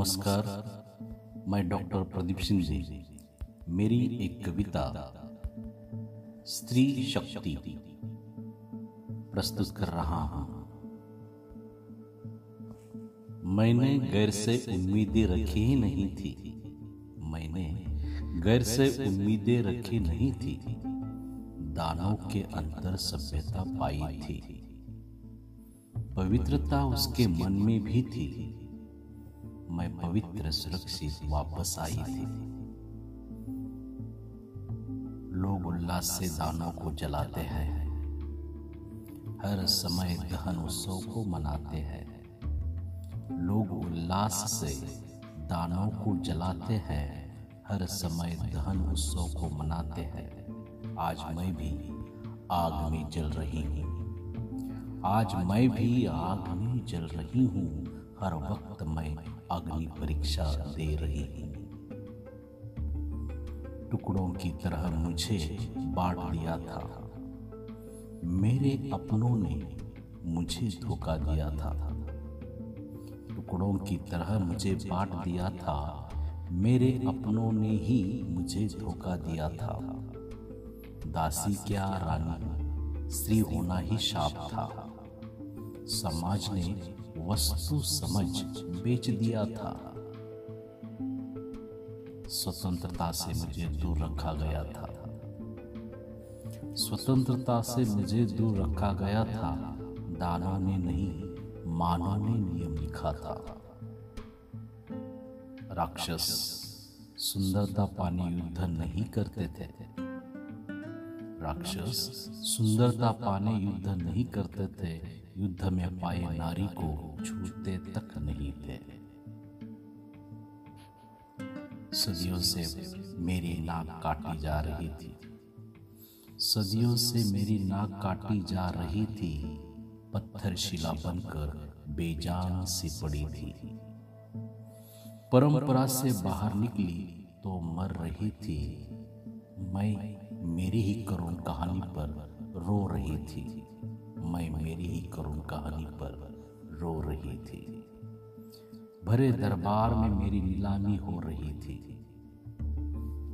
नमस्कार, मैं डॉक्टर प्रदीप सिंह जी। मेरी एक कविता, स्त्री शक्ति, प्रस्तुत कर रहा हूँ। मैंने गैर से उम्मीदें रखी ही नहीं थी। मैंने गैर से उम्मीदें रखी नहीं थी। दानों के अंदर सभ्यता पाई थी। पवित्रता उसके मन में भी थी। मैं पवित्र सुरक्षित वापस आई थी। लोग उल्लास से दानों को जलाते हैं। हर समय दहन उत्सव को मनाते हैं। लोग उल्लास से दानों को जलाते हैं। हर समय दहन उत्सव को मनाते हैं। आज मैं भी आग में जल रही हूँ। आज मैं भी आग में जल रही हूँ। हर वक्त मैं अग्नि परीक्षा दे रही। हूँ टुकड़ों की तरह मुझे बांट दिया था। मेरे अपनों ने मुझे धोखा दिया था। टुकड़ों की तरह मुझे बांट दिया था। मेरे अपनों ने ही मुझे धोखा दिया था। दासी क्या रानी, स्त्री होना ही शाप था। समाज ने वस्तु समझ बेच दिया था। स्वतंत्रता से मुझे दूर रखा गया था। स्वतंत्रता से मुझे दूर रखा गया था। दानों ने नहीं मानव ने नियम लिखा था। राक्षस सुंदरता पाने युद्ध नहीं करते थे। राक्षस सुंदरता पाने युद्ध नहीं करते थे। युद्ध में पाए नारी को छूते तक नहीं थे। सदियों से मेरी नाक काटी जा रही थी। सदियों से मेरी नाक काटी जा रही थी। पत्थर शिला बनकर बेजान सी पड़ी थी। परंपरा से बाहर निकली तो मर रही थी। मैं मेरी ही करुण कहानी पर रो रही थी। मैं मेरी ही करुण कहानी पर रो रही थी। भरे दरबार में मेरी नीलामी हो रही थी।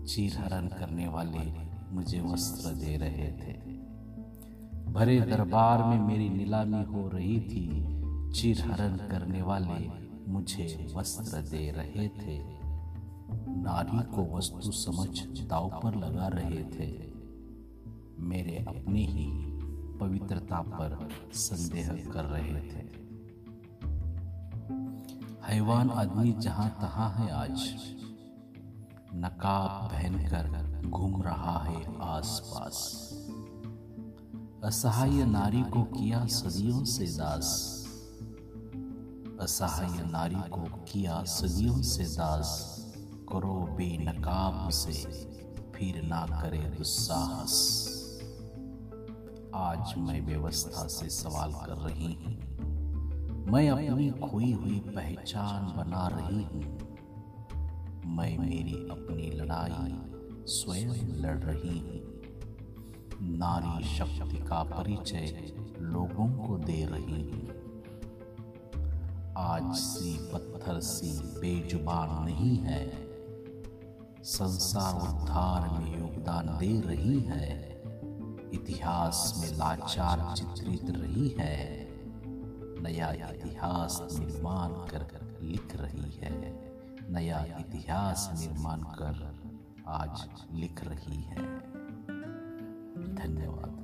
चीर हरण करने वाले मुझे वस्त्र दे रहे थे। भरे दरबार में मेरी नीलामी हो रही थी। चीर हरण करने वाले मुझे वस्त्र दे रहे थे। नारी को वस्तु समझ दाव पर लगा रहे थे। मेरे अपने ही पवित्रता पर संदेह कर रहे थे। हैवान आदमी जहाँ तहां है आज, नकाब पहनकर घूम रहा है आसपास। असहाय नारी को किया सदियों से दास। असहाय नारी को किया सदियों से दास। करो बेनकाब से, फिर ना करे दुस्साहस। आज मैं व्यवस्था से सवाल कर रही हूँ। मैं अपनी खोई हुई पहचान बना रही हूँ। मैं मेरी अपनी लड़ाई स्वयं लड़ रही हूँ। नारी शक्ति का परिचय लोगों को दे रही हूँ। आज सी पत्थर सी बेजुबान नहीं है। संसार उद्धार में योगदान दे रही है। इतिहास में लाचार चित्रित रही है। नया इतिहास निर्माण कर लिख रही है। नया इतिहास निर्माण कर आज लिख रही है। धन्यवाद।